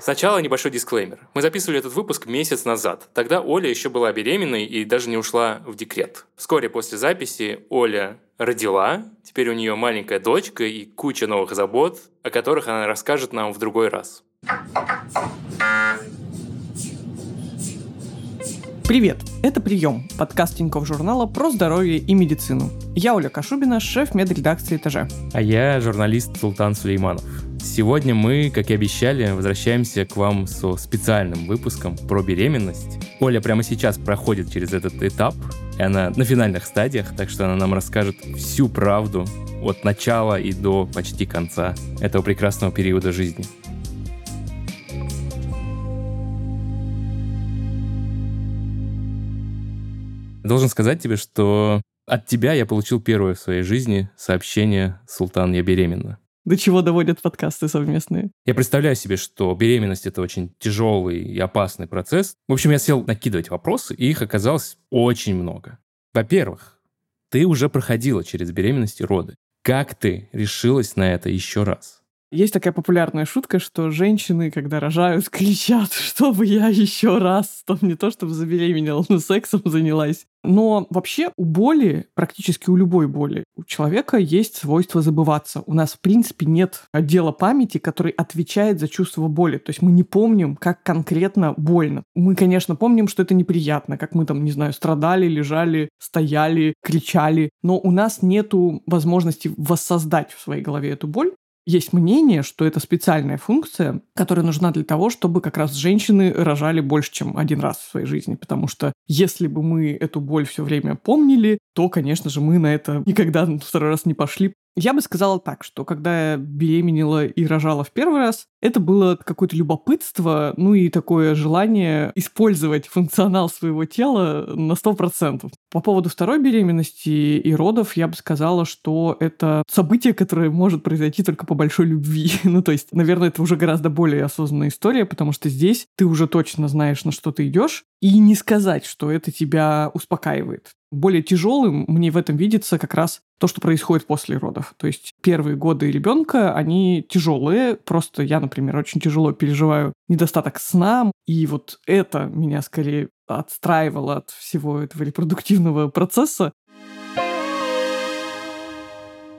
Сначала небольшой дисклеймер. Мы записывали этот выпуск месяц назад. Тогда Оля еще была беременной и даже не ушла в декрет. Вскоре после записи Оля родила, теперь у нее маленькая дочка и куча новых забот, о которых она расскажет нам в другой раз. Привет! Это «Прием» – подкаст Тинькофф журнала про здоровье и медицину. Я Оля Кашубина, шеф медредакции «Этаже». А я журналист Султан Сулейманов. Сегодня мы, как и обещали, возвращаемся к вам со специальным выпуском про беременность. Оля прямо сейчас проходит через этот этап, и она на финальных стадиях, так что она нам расскажет всю правду от начала и до почти конца этого прекрасного периода жизни. Должен сказать тебе, что от тебя я получил первое в своей жизни сообщение «Султан, я беременна». До чего доводят подкасты совместные? Я представляю себе, что беременность — это очень тяжелый и опасный процесс. В общем, я сел накидывать вопросы, и их оказалось очень много. Во-первых, ты уже проходила через беременность и роды. Как ты решилась на это еще раз? Есть такая популярная шутка, что женщины, когда рожают, кричат, чтобы я еще раз, там не то чтобы забеременела, но сексом занялась. Но вообще у боли, практически у любой боли, у человека есть свойство забываться. У нас, в принципе, нет отдела памяти, который отвечает за чувство боли. То есть мы не помним, как конкретно больно. Мы, конечно, помним, что это неприятно, как мы там, не знаю, страдали, лежали, стояли, кричали, но у нас нету возможности воссоздать в своей голове эту боль есть мнение, что это специальная функция, которая нужна для того, чтобы как раз женщины рожали больше, чем один раз в своей жизни. Потому что если бы мы эту боль все время помнили, то, конечно же, мы на это никогда второй раз не пошли, я бы сказала так, что когда я беременела и рожала в первый раз, это было какое-то любопытство, ну и такое желание использовать функционал своего тела на 100%. По поводу второй беременности и родов я бы сказала, что это событие, которое может произойти только по большой любви. ну, то есть, наверное, это уже гораздо более осознанная история, потому что здесь ты уже точно знаешь, на что ты идешь, и не сказать, что это тебя успокаивает. Более тяжелым мне в этом видится как раз то, что происходит после родов. То есть первые годы ребенка, они тяжелые. Просто я, например, очень тяжело переживаю недостаток сна. И вот это меня скорее отстраивало от всего этого репродуктивного процесса.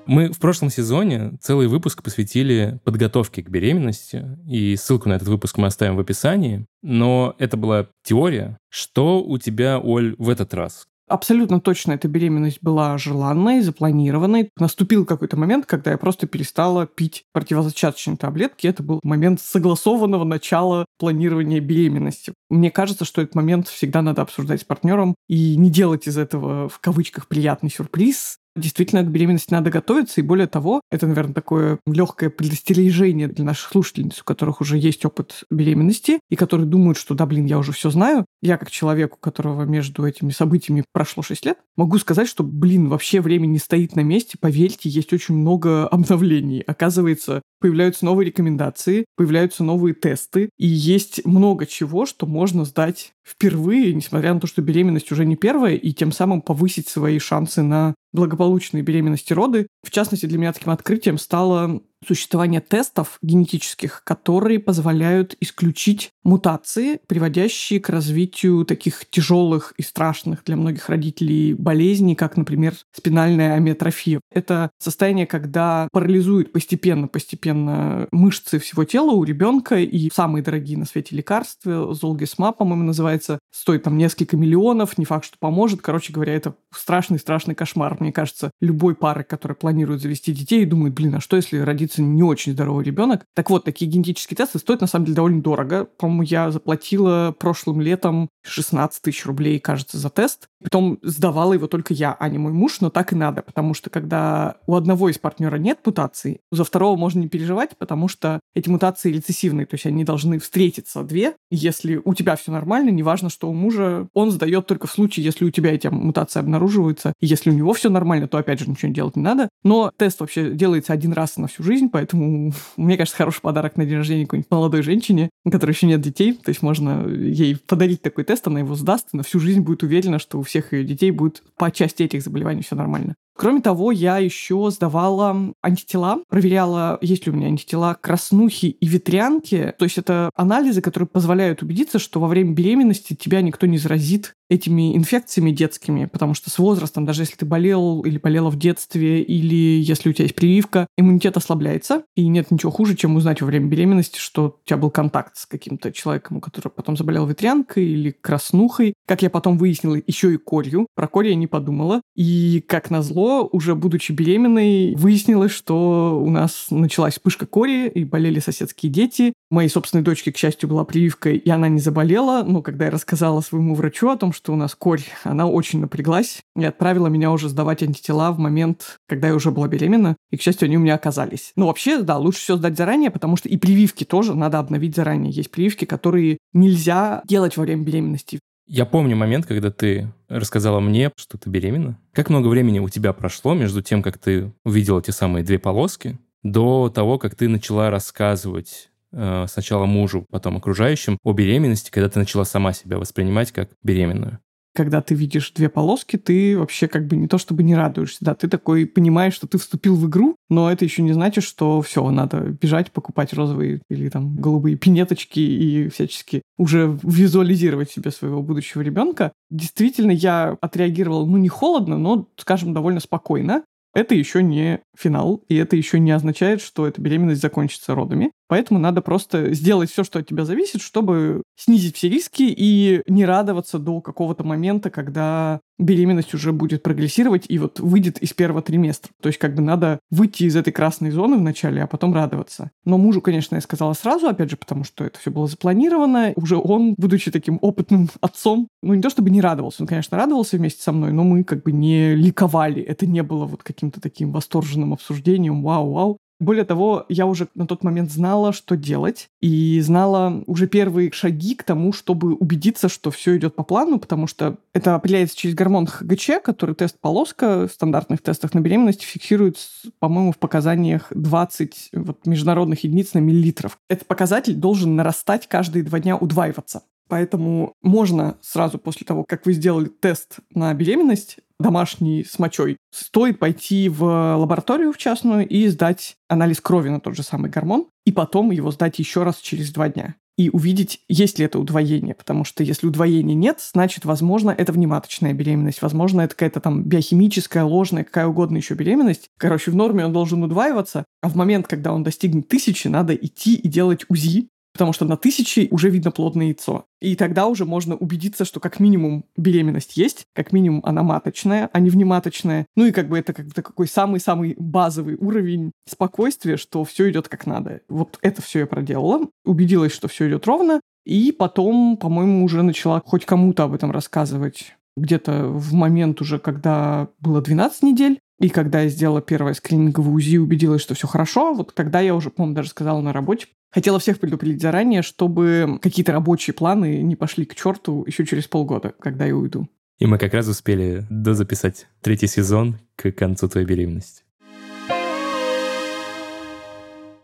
Мы в прошлом сезоне целый выпуск посвятили подготовке к беременности, и ссылку на этот выпуск мы оставим в описании. Но это была теория. Что у тебя, Оль, в этот раз? Абсолютно точно эта беременность была желанной, запланированной. Наступил какой-то момент, когда я просто перестала пить противозачаточные таблетки. Это был момент согласованного начала планирования беременности. Мне кажется, что этот момент всегда надо обсуждать с партнером и не делать из этого в кавычках приятный сюрприз, Действительно, к беременности надо готовиться, и более того, это, наверное, такое легкое предостережение для наших слушательниц, у которых уже есть опыт беременности, и которые думают, что, да, блин, я уже все знаю. Я, как человек, у которого между этими событиями прошло 6 лет, могу сказать, что, блин, вообще время не стоит на месте. Поверьте, есть очень много обновлений. Оказывается, появляются новые рекомендации, появляются новые тесты, и есть много чего, что можно сдать впервые, несмотря на то, что беременность уже не первая, и тем самым повысить свои шансы на благополучные беременности роды. В частности, для меня таким открытием стало существование тестов генетических, которые позволяют исключить мутации, приводящие к развитию таких тяжелых и страшных для многих родителей болезней, как, например, спинальная амиотрофия. Это состояние, когда парализует постепенно-постепенно мышцы всего тела у ребенка, и самые дорогие на свете лекарства, золгисма, по-моему, называется, стоит там несколько миллионов, не факт, что поможет. Короче говоря, это страшный-страшный кошмар. Мне кажется, любой пары, которая планирует завести детей, думает, блин, а что если родиться родится не очень здоровый ребенок. Так вот, такие генетические тесты стоят на самом деле довольно дорого. По-моему, я заплатила прошлым летом 16 тысяч рублей, кажется, за тест. Потом сдавала его только я, а не мой муж, но так и надо, потому что когда у одного из партнера нет мутаций, за второго можно не переживать, потому что эти мутации рецессивные, то есть они должны встретиться две. Если у тебя все нормально, неважно, что у мужа, он сдает только в случае, если у тебя эти мутации обнаруживаются. Если у него все нормально, то опять же ничего делать не надо. Но тест вообще делается один раз на всю жизнь, жизнь, поэтому, мне кажется, хороший подарок на день рождения какой-нибудь молодой женщине, у которой еще нет детей. То есть можно ей подарить такой тест, она его сдаст, и на всю жизнь будет уверена, что у всех ее детей будет по части этих заболеваний все нормально. Кроме того, я еще сдавала антитела, проверяла, есть ли у меня антитела краснухи и ветрянки. То есть это анализы, которые позволяют убедиться, что во время беременности тебя никто не заразит этими инфекциями детскими, потому что с возрастом, даже если ты болел или болела в детстве, или если у тебя есть прививка, иммунитет ослабляется, и нет ничего хуже, чем узнать во время беременности, что у тебя был контакт с каким-то человеком, который потом заболел ветрянкой или краснухой. Как я потом выяснила, еще и корью. Про корь я не подумала. И, как назло, уже будучи беременной, выяснилось, что у нас началась вспышка кори, и болели соседские дети. Моей собственной дочке, к счастью, была прививка, и она не заболела. Но когда я рассказала своему врачу о том, что у нас корь, она очень напряглась и отправила меня уже сдавать антитела в момент, когда я уже была беременна. И, к счастью, они у меня оказались. Ну, вообще, да, лучше все сдать заранее, потому что и прививки тоже надо обновить заранее. Есть прививки, которые нельзя делать во время беременности. Я помню момент, когда ты рассказала мне, что ты беременна. Как много времени у тебя прошло между тем, как ты увидела те самые две полоски, до того, как ты начала рассказывать сначала мужу, потом окружающим о беременности, когда ты начала сама себя воспринимать как беременную? когда ты видишь две полоски, ты вообще как бы не то чтобы не радуешься, да, ты такой понимаешь, что ты вступил в игру, но это еще не значит, что все, надо бежать, покупать розовые или там голубые пинеточки и всячески уже визуализировать себе своего будущего ребенка. Действительно, я отреагировал, ну, не холодно, но, скажем, довольно спокойно. Это еще не финал, и это еще не означает, что эта беременность закончится родами. Поэтому надо просто сделать все, что от тебя зависит, чтобы снизить все риски и не радоваться до какого-то момента, когда беременность уже будет прогрессировать и вот выйдет из первого триместра. То есть как бы надо выйти из этой красной зоны вначале, а потом радоваться. Но мужу, конечно, я сказала сразу, опять же, потому что это все было запланировано. Уже он, будучи таким опытным отцом, ну не то чтобы не радовался, он, конечно, радовался вместе со мной, но мы как бы не ликовали. Это не было вот каким-то таким восторженным обсуждением, вау-вау. Более того, я уже на тот момент знала, что делать, и знала уже первые шаги к тому, чтобы убедиться, что все идет по плану, потому что это определяется через гормон ХГЧ, который тест-полоска в стандартных тестах на беременность фиксирует, по-моему, в показаниях 20 вот, международных единиц на миллилитров. Этот показатель должен нарастать каждые два дня, удваиваться. Поэтому можно сразу после того, как вы сделали тест на беременность, домашний с мочой, стоит пойти в лабораторию в частную и сдать анализ крови на тот же самый гормон, и потом его сдать еще раз через два дня и увидеть, есть ли это удвоение. Потому что если удвоения нет, значит, возможно, это внематочная беременность. Возможно, это какая-то там биохимическая, ложная, какая угодно еще беременность. Короче, в норме он должен удваиваться, а в момент, когда он достигнет тысячи, надо идти и делать УЗИ, потому что на тысячи уже видно плодное яйцо. И тогда уже можно убедиться, что как минимум беременность есть, как минимум она маточная, а не внематочная. Ну и как бы это как бы такой самый-самый базовый уровень спокойствия, что все идет как надо. Вот это все я проделала, убедилась, что все идет ровно, и потом, по-моему, уже начала хоть кому-то об этом рассказывать где-то в момент уже, когда было 12 недель, и когда я сделала первое скрининговое УЗИ, убедилась, что все хорошо, вот тогда я уже, по-моему, даже сказала на работе, Хотела всех предупредить заранее, чтобы какие-то рабочие планы не пошли к черту еще через полгода, когда я уйду. И мы как раз успели дозаписать третий сезон к концу твоей беременности.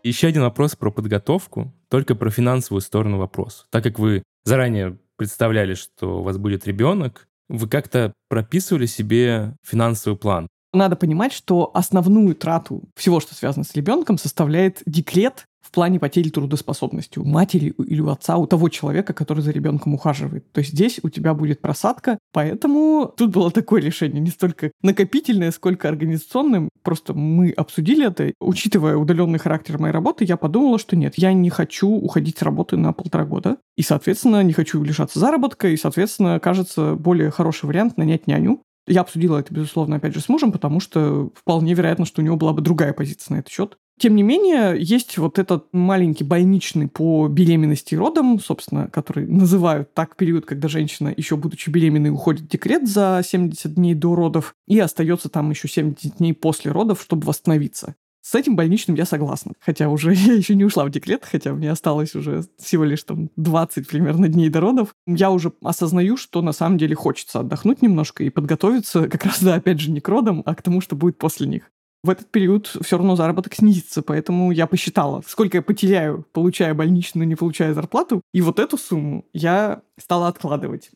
Еще один вопрос про подготовку, только про финансовую сторону вопроса. Так как вы заранее представляли, что у вас будет ребенок, вы как-то прописывали себе финансовый план? Надо понимать, что основную трату всего, что связано с ребенком, составляет декрет в плане потери трудоспособности у матери или у отца, у того человека, который за ребенком ухаживает. То есть здесь у тебя будет просадка, поэтому тут было такое решение, не столько накопительное, сколько организационным. Просто мы обсудили это. Учитывая удаленный характер моей работы, я подумала, что нет, я не хочу уходить с работы на полтора года. И, соответственно, не хочу лишаться заработка, и, соответственно, кажется, более хороший вариант нанять няню. Я обсудила это, безусловно, опять же, с мужем, потому что вполне вероятно, что у него была бы другая позиция на этот счет. Тем не менее, есть вот этот маленький больничный по беременности и родам, собственно, который называют так период, когда женщина, еще будучи беременной, уходит в декрет за 70 дней до родов и остается там еще 70 дней после родов, чтобы восстановиться. С этим больничным я согласна. Хотя уже я еще не ушла в декрет, хотя мне осталось уже всего лишь там 20 примерно дней до родов. Я уже осознаю, что на самом деле хочется отдохнуть немножко и подготовиться как раз, да, опять же, не к родам, а к тому, что будет после них в этот период все равно заработок снизится. Поэтому я посчитала, сколько я потеряю, получая больничную, не получая зарплату. И вот эту сумму я стала откладывать.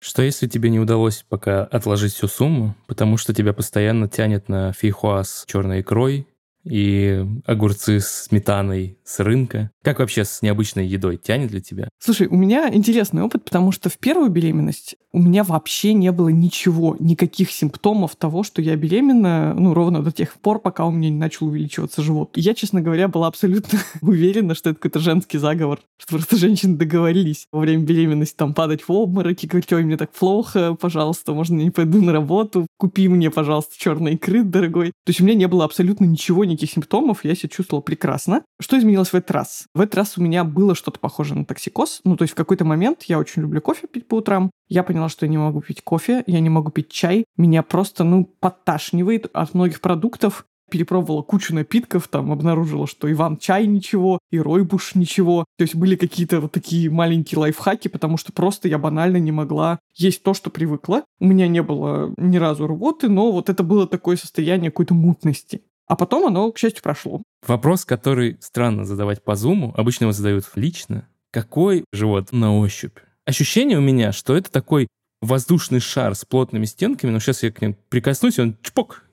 Что если тебе не удалось пока отложить всю сумму, потому что тебя постоянно тянет на фейхуа с черной икрой, и огурцы с сметаной с рынка. Как вообще с необычной едой тянет для тебя? Слушай, у меня интересный опыт, потому что в первую беременность у меня вообще не было ничего, никаких симптомов того, что я беременна, ну, ровно до тех пор, пока у меня не начал увеличиваться живот. я, честно говоря, была абсолютно уверена, что это какой-то женский заговор, что просто женщины договорились во время беременности там падать в обмороки, говорить, ой, мне так плохо, пожалуйста, можно я не пойду на работу, купи мне, пожалуйста, черный икры, дорогой. То есть у меня не было абсолютно ничего, никаких симптомов, я себя чувствовала прекрасно. Что изменилось в этот раз? В этот раз у меня было что-то похожее на токсикоз. Ну, то есть в какой-то момент я очень люблю кофе пить по утрам. Я поняла, что я не могу пить кофе, я не могу пить чай. Меня просто, ну, подташнивает от многих продуктов перепробовала кучу напитков, там обнаружила, что Иван чай ничего, и Ройбуш ничего. То есть были какие-то вот такие маленькие лайфхаки, потому что просто я банально не могла есть то, что привыкла. У меня не было ни разу рвоты, но вот это было такое состояние какой-то мутности. А потом оно, к счастью, прошло. Вопрос, который странно задавать по зуму, обычно его задают лично. Какой живот на ощупь? Ощущение у меня, что это такой воздушный шар с плотными стенками, но сейчас я к нему прикоснусь, и он чпок,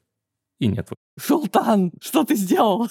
и нет. Султан, что ты сделал?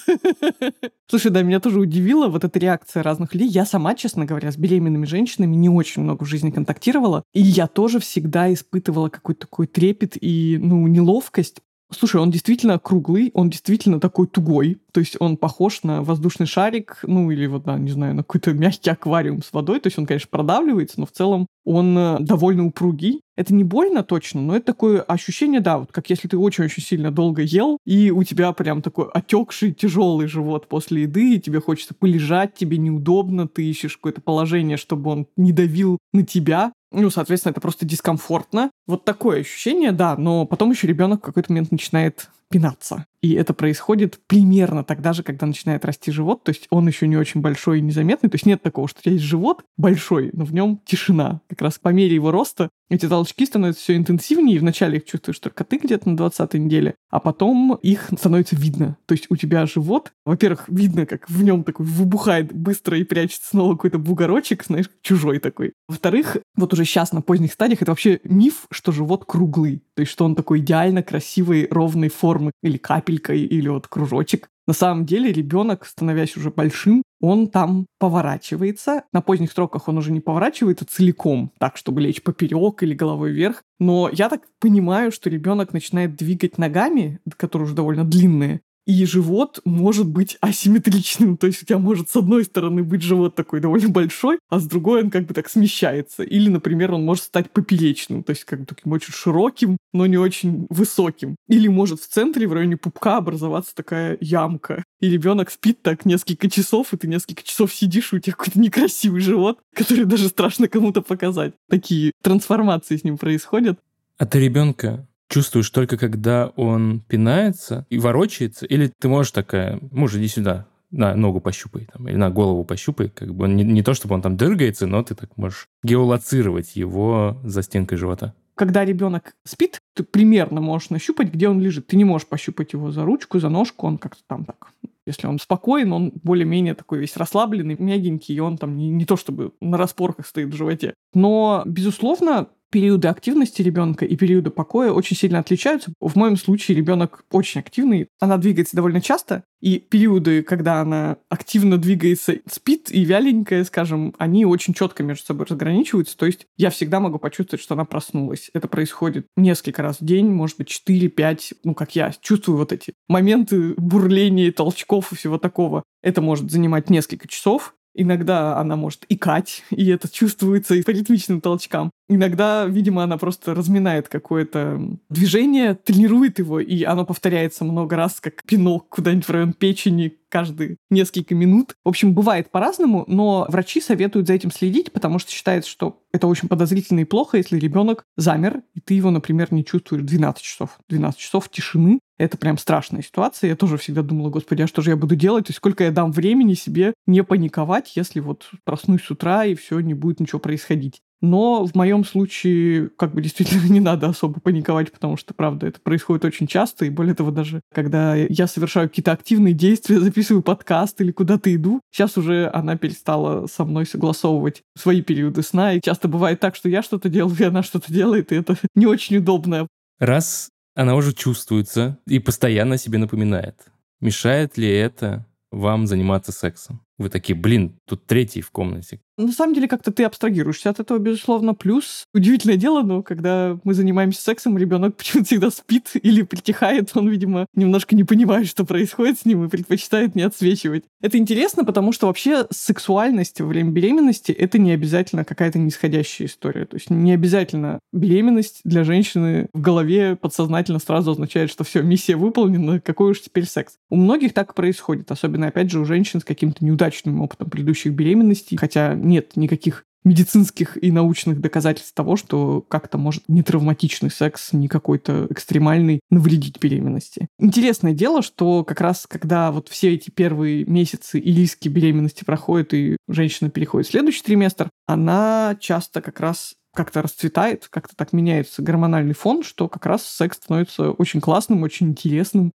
Слушай, да, меня тоже удивила вот эта реакция разных людей. Я сама, честно говоря, с беременными женщинами не очень много в жизни контактировала. И я тоже всегда испытывала какой-то такой трепет и, ну, неловкость, Слушай, он действительно круглый, он действительно такой тугой, то есть он похож на воздушный шарик, ну или вот, да, не знаю, на какой-то мягкий аквариум с водой, то есть он, конечно, продавливается, но в целом он э, довольно упругий. Это не больно точно, но это такое ощущение, да, вот как если ты очень-очень сильно долго ел, и у тебя прям такой отекший тяжелый живот после еды, и тебе хочется полежать, тебе неудобно, ты ищешь какое-то положение, чтобы он не давил на тебя, ну, соответственно, это просто дискомфортно. Вот такое ощущение, да, но потом еще ребенок в какой-то момент начинает пинаться. И это происходит примерно тогда же, когда начинает расти живот. То есть он еще не очень большой и незаметный. То есть нет такого, что у тебя есть живот большой, но в нем тишина. Как раз по мере его роста эти толчки становятся все интенсивнее. И вначале их чувствуешь только ты где-то на 20 неделе, а потом их становится видно. То есть у тебя живот, во-первых, видно, как в нем такой выбухает быстро и прячется снова какой-то бугорочек, знаешь, чужой такой. Во-вторых, вот уже сейчас на поздних стадиях это вообще миф, что живот круглый. То есть что он такой идеально красивой, ровной формы или капель капелькой или вот кружочек. На самом деле ребенок, становясь уже большим, он там поворачивается. На поздних строках он уже не поворачивается целиком, так, чтобы лечь поперек или головой вверх. Но я так понимаю, что ребенок начинает двигать ногами, которые уже довольно длинные, и живот может быть асимметричным. То есть у тебя может с одной стороны быть живот такой довольно большой, а с другой он как бы так смещается. Или, например, он может стать поперечным, то есть как бы таким очень широким, но не очень высоким. Или может в центре, в районе пупка образоваться такая ямка. И ребенок спит так несколько часов, и ты несколько часов сидишь, и у тебя какой-то некрасивый живот, который даже страшно кому-то показать. Такие трансформации с ним происходят. А ты ребенка чувствуешь только когда он пинается и ворочается, или ты можешь такая, муж, иди сюда, на ногу пощупай, там, или на голову пощупай, как бы не, не то, чтобы он там дергается, но ты так можешь геолоцировать его за стенкой живота. Когда ребенок спит, ты примерно можешь нащупать, где он лежит. Ты не можешь пощупать его за ручку, за ножку, он как-то там так. Если он спокоен, он более-менее такой весь расслабленный, мягенький, и он там не, не то чтобы на распорках стоит в животе. Но, безусловно, периоды активности ребенка и периоды покоя очень сильно отличаются. В моем случае ребенок очень активный, она двигается довольно часто, и периоды, когда она активно двигается, спит и вяленькая, скажем, они очень четко между собой разграничиваются. То есть я всегда могу почувствовать, что она проснулась. Это происходит несколько раз в день, может быть, 4-5, ну, как я чувствую вот эти моменты бурления, толчков и всего такого. Это может занимать несколько часов, Иногда она может икать, и это чувствуется и по ритмичным толчкам. Иногда, видимо, она просто разминает какое-то движение, тренирует его, и оно повторяется много раз, как пинок куда-нибудь в район печени каждые несколько минут. В общем, бывает по-разному, но врачи советуют за этим следить, потому что считают, что это очень подозрительно и плохо, если ребенок замер, и ты его, например, не чувствуешь 12 часов. 12 часов тишины — это прям страшная ситуация. Я тоже всегда думала, господи, а что же я буду делать? То есть сколько я дам времени себе не паниковать, если вот проснусь с утра, и все, не будет ничего происходить. Но в моем случае как бы действительно не надо особо паниковать, потому что, правда, это происходит очень часто. И более того, даже когда я совершаю какие-то активные действия, записываю подкаст или куда-то иду, сейчас уже она перестала со мной согласовывать свои периоды сна. И часто бывает так, что я что-то делаю, и она что-то делает, и это не очень удобно. Раз она уже чувствуется и постоянно себе напоминает, мешает ли это вам заниматься сексом? Вы такие, блин, тут третий в комнате. На самом деле, как-то ты абстрагируешься от этого, безусловно. Плюс, удивительное дело, но когда мы занимаемся сексом, ребенок почему-то всегда спит или притихает. Он, видимо, немножко не понимает, что происходит с ним и предпочитает не отсвечивать. Это интересно, потому что вообще сексуальность во время беременности — это не обязательно какая-то нисходящая история. То есть не обязательно беременность для женщины в голове подсознательно сразу означает, что все, миссия выполнена, какой уж теперь секс. У многих так происходит, особенно, опять же, у женщин с каким-то неудачным опытом предыдущих беременностей, хотя нет никаких медицинских и научных доказательств того, что как-то может не травматичный секс, не какой-то экстремальный навредить беременности. Интересное дело, что как раз когда вот все эти первые месяцы и риски беременности проходят, и женщина переходит в следующий триместр, она часто как раз как-то расцветает, как-то так меняется гормональный фон, что как раз секс становится очень классным, очень интересным.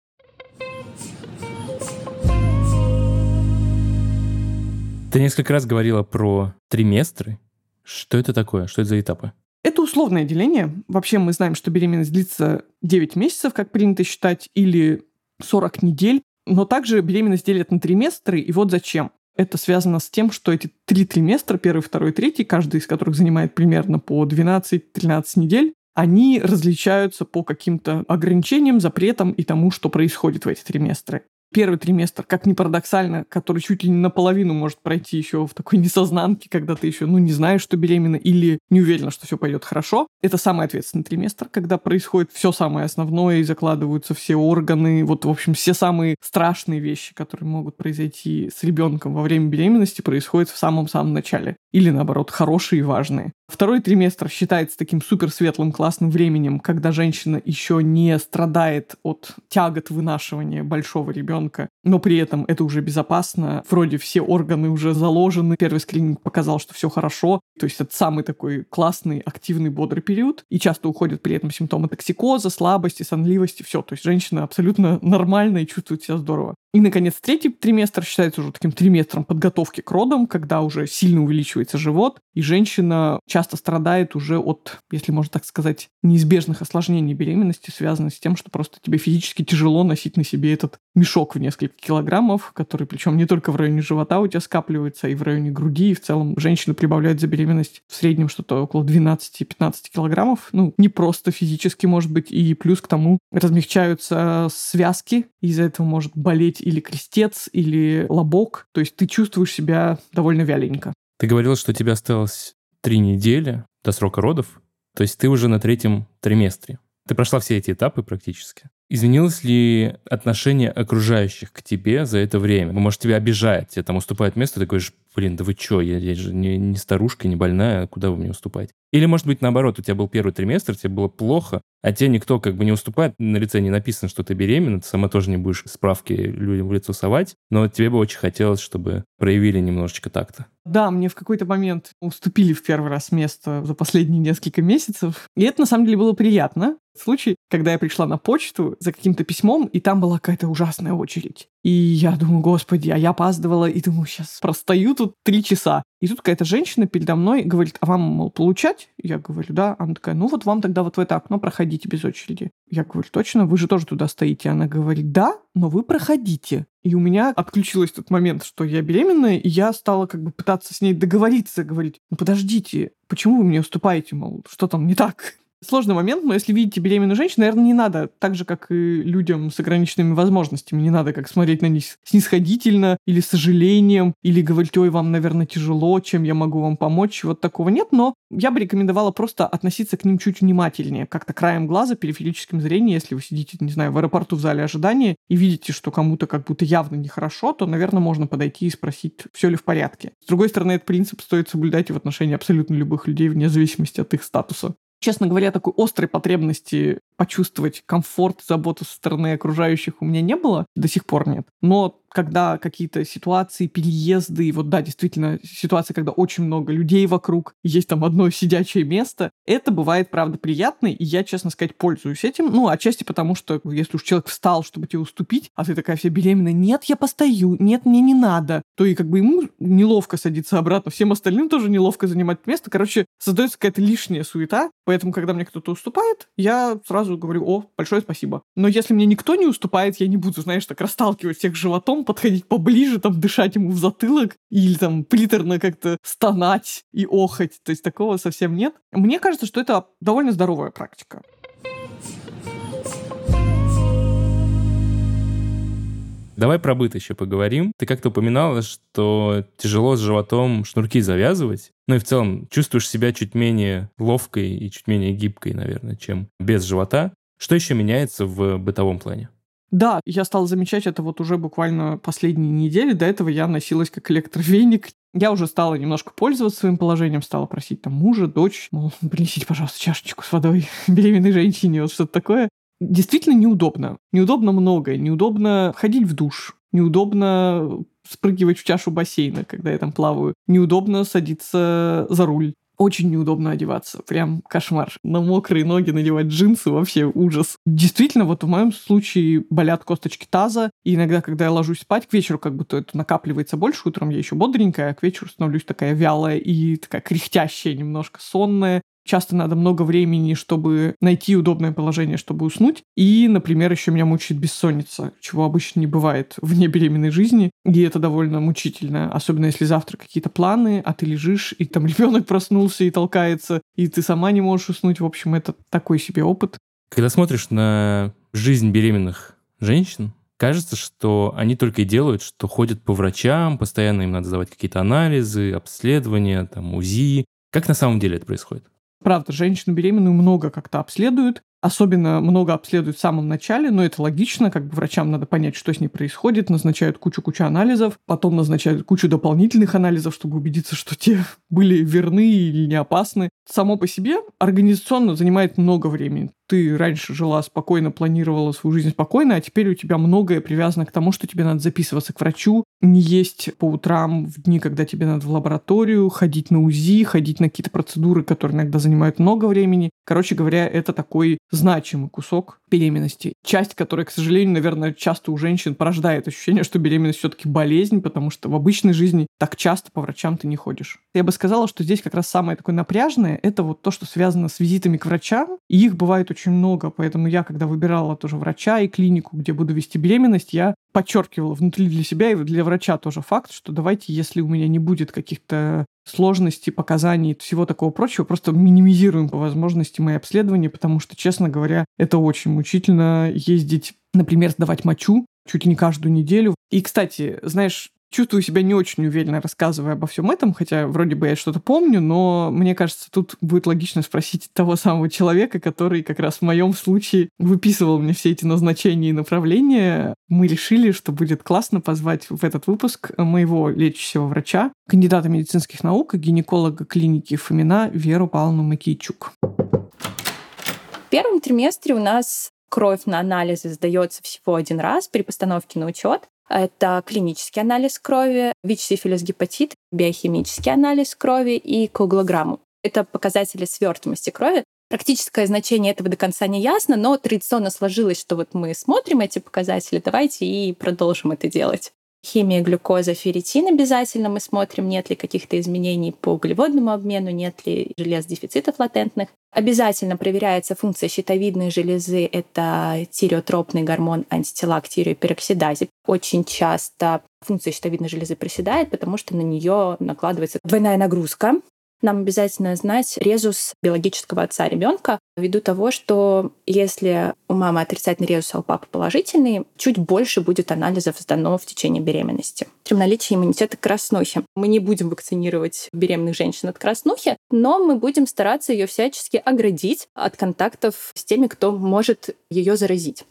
Ты несколько раз говорила про триместры. Что это такое? Что это за этапы? Это условное деление. Вообще мы знаем, что беременность длится 9 месяцев, как принято считать, или 40 недель. Но также беременность делят на триместры, и вот зачем. Это связано с тем, что эти три триместра, первый, второй, третий, каждый из которых занимает примерно по 12-13 недель, они различаются по каким-то ограничениям, запретам и тому, что происходит в эти триместры первый триместр, как ни парадоксально, который чуть ли не наполовину может пройти еще в такой несознанке, когда ты еще, ну, не знаешь, что беременна, или не уверена, что все пойдет хорошо. Это самый ответственный триместр, когда происходит все самое основное и закладываются все органы, вот, в общем, все самые страшные вещи, которые могут произойти с ребенком во время беременности, происходят в самом-самом начале. Или, наоборот, хорошие и важные. Второй триместр считается таким супер светлым классным временем, когда женщина еще не страдает от тягот вынашивания большого ребенка, но при этом это уже безопасно. Вроде все органы уже заложены. Первый скрининг показал, что все хорошо. То есть это самый такой классный, активный, бодрый период. И часто уходят при этом симптомы токсикоза, слабости, сонливости, все. То есть женщина абсолютно нормально и чувствует себя здорово. И, наконец, третий триместр считается уже таким триместром подготовки к родам, когда уже сильно увеличивается живот, и женщина часто страдает уже от, если можно так сказать, неизбежных осложнений беременности, связанных с тем, что просто тебе физически тяжело носить на себе этот мешок в несколько килограммов, который причем не только в районе живота у тебя скапливается, и в районе груди, и в целом женщина прибавляет за беременность в среднем что-то около 12-15 килограммов. Ну, не просто физически, может быть, и плюс к тому размягчаются связки, из-за этого может болеть или крестец, или лобок. То есть ты чувствуешь себя довольно вяленько. Ты говорил, что у тебя осталось три недели до срока родов, то есть ты уже на третьем триместре. Ты прошла все эти этапы практически. Изменилось ли отношение окружающих к тебе за это время? Может, тебя обижает, тебе там уступает место, ты говоришь, блин, да вы чё, я, я же не, не старушка, не больная, куда вы мне уступаете? Или, может быть, наоборот, у тебя был первый триместр, тебе было плохо, а тебе никто как бы не уступает, на лице не написано, что ты беременна, ты сама тоже не будешь справки людям в лицо совать, но тебе бы очень хотелось, чтобы проявили немножечко так-то. Да, мне в какой-то момент уступили в первый раз место за последние несколько месяцев. И это на самом деле было приятно. Случай, когда я пришла на почту за каким-то письмом, и там была какая-то ужасная очередь. И я думаю, господи, а я опаздывала, и думаю, сейчас простою тут три часа. И тут какая-то женщина передо мной говорит, а вам, мол, получать? Я говорю, да. Она такая, ну вот вам тогда вот в это окно проходите без очереди. Я говорю, точно, вы же тоже туда стоите. Она говорит, да, но вы проходите. И у меня отключилось тот момент, что я беременная, и я стала как бы пытаться с ней договориться, говорить, ну подождите, почему вы мне уступаете, мол, что там не так? Сложный момент, но если видите беременную женщину, наверное, не надо, так же, как и людям с ограниченными возможностями, не надо как смотреть на них снисходительно или с сожалением, или говорить, ой, вам, наверное, тяжело, чем я могу вам помочь, вот такого нет, но я бы рекомендовала просто относиться к ним чуть внимательнее, как-то краем глаза, периферическим зрением, если вы сидите, не знаю, в аэропорту в зале ожидания и видите, что кому-то как будто явно нехорошо, то, наверное, можно подойти и спросить, все ли в порядке. С другой стороны, этот принцип стоит соблюдать и в отношении абсолютно любых людей, вне зависимости от их статуса честно говоря, такой острой потребности почувствовать комфорт, заботу со стороны окружающих у меня не было, до сих пор нет. Но когда какие-то ситуации, переезды, и вот да, действительно, ситуация, когда очень много людей вокруг, есть там одно сидячее место, это бывает, правда, приятно, и я, честно сказать, пользуюсь этим. Ну, отчасти потому, что если уж человек встал, чтобы тебе уступить, а ты такая вся беременная, нет, я постою, нет, мне не надо, то и как бы ему неловко садиться обратно, всем остальным тоже неловко занимать место. Короче, создается какая-то лишняя суета, поэтому, когда мне кто-то уступает, я сразу говорю, о, большое спасибо. Но если мне никто не уступает, я не буду, знаешь, так расталкивать всех животом, подходить поближе, там, дышать ему в затылок или там приторно как-то стонать и охать. То есть такого совсем нет. Мне кажется, что это довольно здоровая практика. Давай про быт еще поговорим. Ты как-то упоминала, что тяжело с животом шнурки завязывать. Ну и в целом чувствуешь себя чуть менее ловкой и чуть менее гибкой, наверное, чем без живота. Что еще меняется в бытовом плане? Да, я стала замечать это вот уже буквально последние недели. До этого я носилась как электровеник. Я уже стала немножко пользоваться своим положением, стала просить там мужа, дочь, мол, принесите, пожалуйста, чашечку с водой беременной женщине, вот что-то такое. Действительно неудобно. Неудобно многое. Неудобно ходить в душ. Неудобно спрыгивать в чашу бассейна, когда я там плаваю. Неудобно садиться за руль. Очень неудобно одеваться. Прям кошмар. На мокрые ноги надевать джинсы вообще ужас. Действительно, вот в моем случае болят косточки таза. И иногда, когда я ложусь спать, к вечеру как будто это накапливается больше. Утром я еще бодренькая, а к вечеру становлюсь такая вялая и такая кряхтящая, немножко сонная. Часто надо много времени, чтобы найти удобное положение, чтобы уснуть. И, например, еще меня мучает бессонница, чего обычно не бывает вне беременной жизни. И это довольно мучительно, особенно если завтра какие-то планы, а ты лежишь, и там ребенок проснулся и толкается, и ты сама не можешь уснуть. В общем, это такой себе опыт. Когда смотришь на жизнь беременных женщин, кажется, что они только и делают, что ходят по врачам, постоянно им надо сдавать какие-то анализы, обследования, там, УЗИ. Как на самом деле это происходит? Правда, женщину беременную много как-то обследуют, Особенно много обследуют в самом начале, но это логично, как бы врачам надо понять, что с ней происходит, назначают кучу-кучу анализов, потом назначают кучу дополнительных анализов, чтобы убедиться, что те были верны или не опасны. Само по себе организационно занимает много времени. Ты раньше жила спокойно, планировала свою жизнь спокойно, а теперь у тебя многое привязано к тому, что тебе надо записываться к врачу, не есть по утрам в дни, когда тебе надо в лабораторию, ходить на УЗИ, ходить на какие-то процедуры, которые иногда занимают много времени. Короче говоря, это такой значимый кусок беременности. Часть, которая, к сожалению, наверное, часто у женщин порождает ощущение, что беременность все-таки болезнь, потому что в обычной жизни так часто по врачам ты не ходишь. Я бы сказала, что здесь как раз самое такое напряжное — это вот то, что связано с визитами к врачам, и их бывает очень много, поэтому я, когда выбирала тоже врача и клинику, где буду вести беременность, я подчеркивала внутри для себя и для врача тоже факт, что давайте, если у меня не будет каких-то сложностей, показаний и всего такого прочего, просто минимизируем по возможности мои обследования, потому что, честно говоря, это очень мучительно ездить, например, сдавать мочу чуть ли не каждую неделю. И, кстати, знаешь, чувствую себя не очень уверенно, рассказывая обо всем этом, хотя вроде бы я что-то помню, но мне кажется, тут будет логично спросить того самого человека, который как раз в моем случае выписывал мне все эти назначения и направления. Мы решили, что будет классно позвать в этот выпуск моего лечащего врача, кандидата медицинских наук и гинеколога клиники Фомина Веру Павловну Макейчук. В первом триместре у нас кровь на анализы сдается всего один раз при постановке на учет. Это клинический анализ крови, ВИЧ-сифилис, гепатит, биохимический анализ крови и коглограмму. Это показатели свертываемости крови. Практическое значение этого до конца не ясно, но традиционно сложилось, что вот мы смотрим эти показатели, давайте и продолжим это делать. Химия глюкоза, ферритин обязательно. Мы смотрим, нет ли каких-то изменений по углеводному обмену, нет ли желез дефицитов латентных. Обязательно проверяется функция щитовидной железы. Это тиреотропный гормон антитела к тиреопероксидазе. Очень часто функция щитовидной железы проседает, потому что на нее накладывается двойная нагрузка. Нам обязательно знать резус биологического отца ребенка, ввиду того, что если у мамы отрицательный резус, а у папы положительный, чуть больше будет анализов сдано в течение беременности. При наличии иммунитета к краснухе. Мы не будем вакцинировать беременных женщин от краснухи, но мы будем стараться ее всячески оградить от контактов с теми, кто может ее заразить.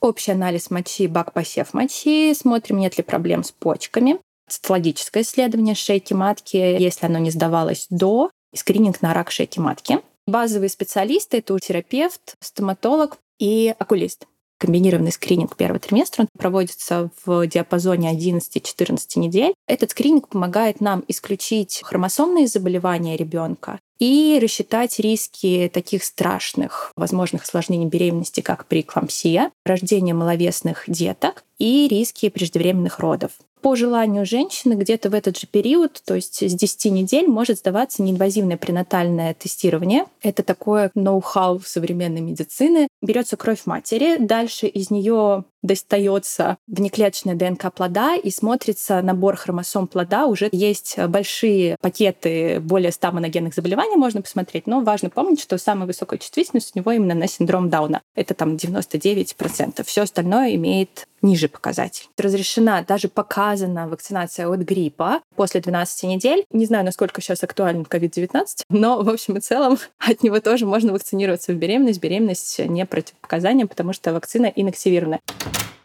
Общий анализ мочи, бак посев мочи, смотрим, нет ли проблем с почками цитологическое исследование шейки матки, если оно не сдавалось до, скрининг на рак шейки матки. Базовые специалисты — это терапевт, стоматолог и окулист комбинированный скрининг первого триместра. Проводится в диапазоне 11-14 недель. Этот скрининг помогает нам исключить хромосомные заболевания ребенка и рассчитать риски таких страшных возможных осложнений беременности, как преэклампсия, рождение маловесных деток и риски преждевременных родов по желанию женщины где-то в этот же период, то есть с 10 недель, может сдаваться неинвазивное пренатальное тестирование. Это такое ноу-хау современной медицины. Берется кровь матери, дальше из нее достается внеклеточная ДНК плода и смотрится набор хромосом плода. Уже есть большие пакеты более 100 моногенных заболеваний, можно посмотреть. Но важно помнить, что самая высокая чувствительность у него именно на синдром Дауна. Это там 99%. Все остальное имеет ниже показатель. Разрешена, даже показана вакцинация от гриппа после 12 недель. Не знаю, насколько сейчас актуален COVID-19, но в общем и целом от него тоже можно вакцинироваться в беременность. Беременность не противопоказание, потому что вакцина инактивирована.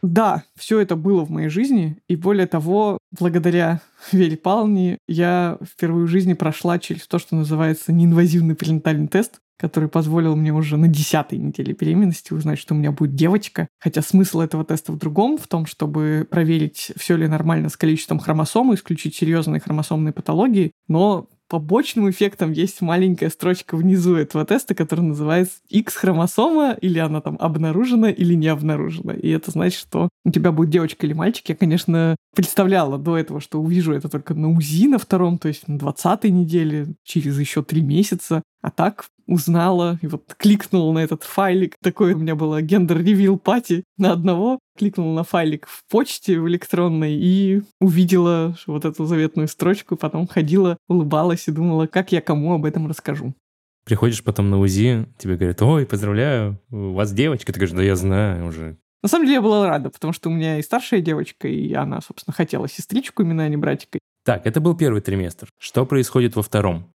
Да, все это было в моей жизни, и более того, благодаря Вере Павловне я впервые в жизни прошла через то, что называется неинвазивный пренатальный тест, который позволил мне уже на десятой неделе беременности узнать, что у меня будет девочка. Хотя смысл этого теста в другом, в том, чтобы проверить, все ли нормально с количеством хромосом, исключить серьезные хромосомные патологии. Но побочным эффектом есть маленькая строчка внизу этого теста, которая называется X-хромосома, или она там обнаружена или не обнаружена. И это значит, что у тебя будет девочка или мальчик. Я, конечно, представляла до этого, что увижу это только на УЗИ на втором, то есть на 20 неделе, через еще три месяца. А так узнала и вот кликнула на этот файлик. Такой у меня было гендер-ревил пати на одного. Кликнула на файлик в почте в электронной и увидела вот эту заветную строчку. Потом ходила, улыбалась и думала, как я кому об этом расскажу. Приходишь потом на УЗИ, тебе говорят, ой, поздравляю, у вас девочка. Ты говоришь, да я знаю уже. На самом деле я была рада, потому что у меня и старшая девочка, и она, собственно, хотела сестричку именно, а не братика. Так, это был первый триместр. Что происходит во втором?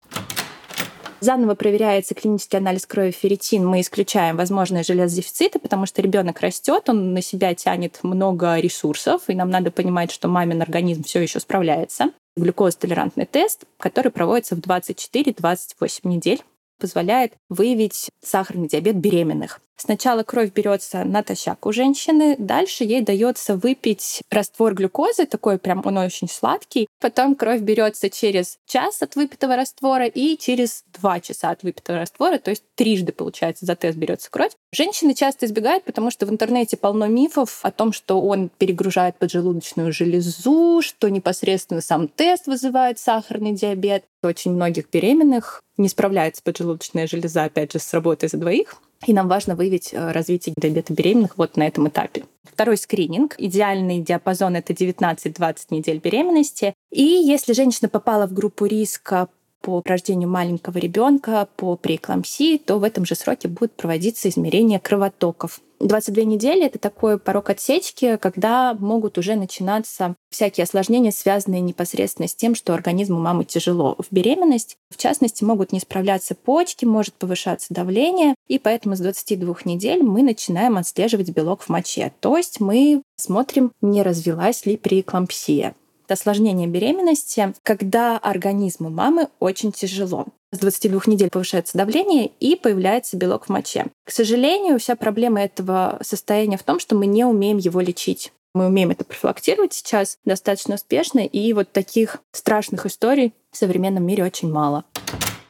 Заново проверяется клинический анализ крови ферритин. Мы исключаем возможные железодефициты, потому что ребенок растет, он на себя тянет много ресурсов, и нам надо понимать, что мамин организм все еще справляется. Глюкозотолерантный тест, который проводится в 24-28 недель позволяет выявить сахарный диабет беременных. Сначала кровь берется натощак у женщины, дальше ей дается выпить раствор глюкозы, такой прям он очень сладкий. Потом кровь берется через час от выпитого раствора и через два часа от выпитого раствора, то есть трижды, получается, за тест берется кровь. Женщины часто избегают, потому что в интернете полно мифов о том, что он перегружает поджелудочную железу, что непосредственно сам тест вызывает сахарный диабет. Очень многих беременных не справляется поджелудочная железа, опять же, с работой за двоих. И нам важно выявить э, развитие диабета беременных вот на этом этапе. Второй скрининг. Идеальный диапазон — это 19-20 недель беременности. И если женщина попала в группу риска по рождению маленького ребенка, по преэклампсии, то в этом же сроке будет проводиться измерение кровотоков 22 недели — это такой порог отсечки, когда могут уже начинаться всякие осложнения, связанные непосредственно с тем, что организму мамы тяжело в беременность. В частности, могут не справляться почки, может повышаться давление, и поэтому с 22 недель мы начинаем отслеживать белок в моче. То есть мы смотрим, не развилась ли преэклампсия осложнение беременности, когда организму мамы очень тяжело. С 22 недель повышается давление и появляется белок в моче. К сожалению, вся проблема этого состояния в том, что мы не умеем его лечить. Мы умеем это профилактировать сейчас достаточно успешно, и вот таких страшных историй в современном мире очень мало.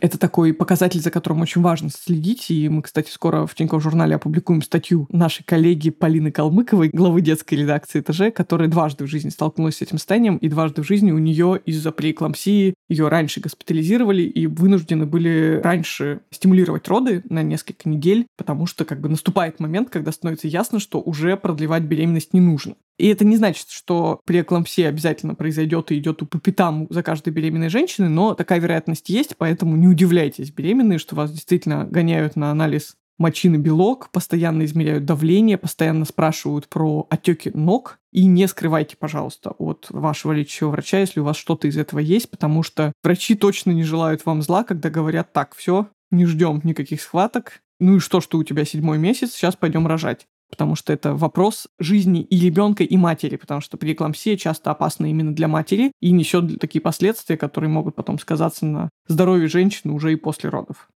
Это такой показатель, за которым очень важно следить. И мы, кстати, скоро в Тинькофф журнале опубликуем статью нашей коллеги Полины Калмыковой, главы детской редакции ТЖ, которая дважды в жизни столкнулась с этим состоянием, и дважды в жизни у нее из-за преэклампсии ее раньше госпитализировали и вынуждены были раньше стимулировать роды на несколько недель, потому что как бы наступает момент, когда становится ясно, что уже продлевать беременность не нужно. И это не значит, что преэклампсия обязательно произойдет и идет по пятам за каждой беременной женщины, но такая вероятность есть, поэтому не удивляйтесь, беременные, что вас действительно гоняют на анализ мочины белок, постоянно измеряют давление, постоянно спрашивают про отеки ног. И не скрывайте, пожалуйста, от вашего лечащего врача, если у вас что-то из этого есть, потому что врачи точно не желают вам зла, когда говорят, так, все, не ждем никаких схваток. Ну и что, что у тебя седьмой месяц, сейчас пойдем рожать потому что это вопрос жизни и ребенка, и матери, потому что преэклампсия часто опасна именно для матери и несет такие последствия, которые могут потом сказаться на здоровье женщины уже и после родов.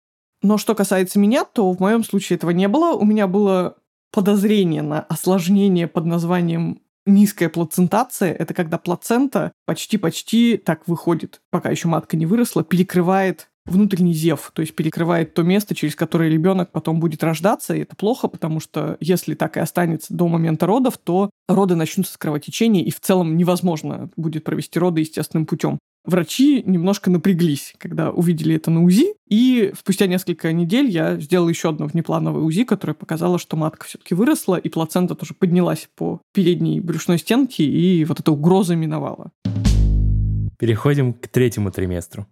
Но что касается меня, то в моем случае этого не было. У меня было подозрение на осложнение под названием низкая плацентация — это когда плацента почти-почти так выходит, пока еще матка не выросла, перекрывает внутренний зев, то есть перекрывает то место, через которое ребенок потом будет рождаться, и это плохо, потому что если так и останется до момента родов, то роды начнутся с кровотечения, и в целом невозможно будет провести роды естественным путем. Врачи немножко напряглись, когда увидели это на УЗИ, и спустя несколько недель я сделала еще одно внеплановое УЗИ, которое показало, что матка все-таки выросла, и плацента тоже поднялась по передней брюшной стенке, и вот эта угроза миновала. Переходим к третьему триместру.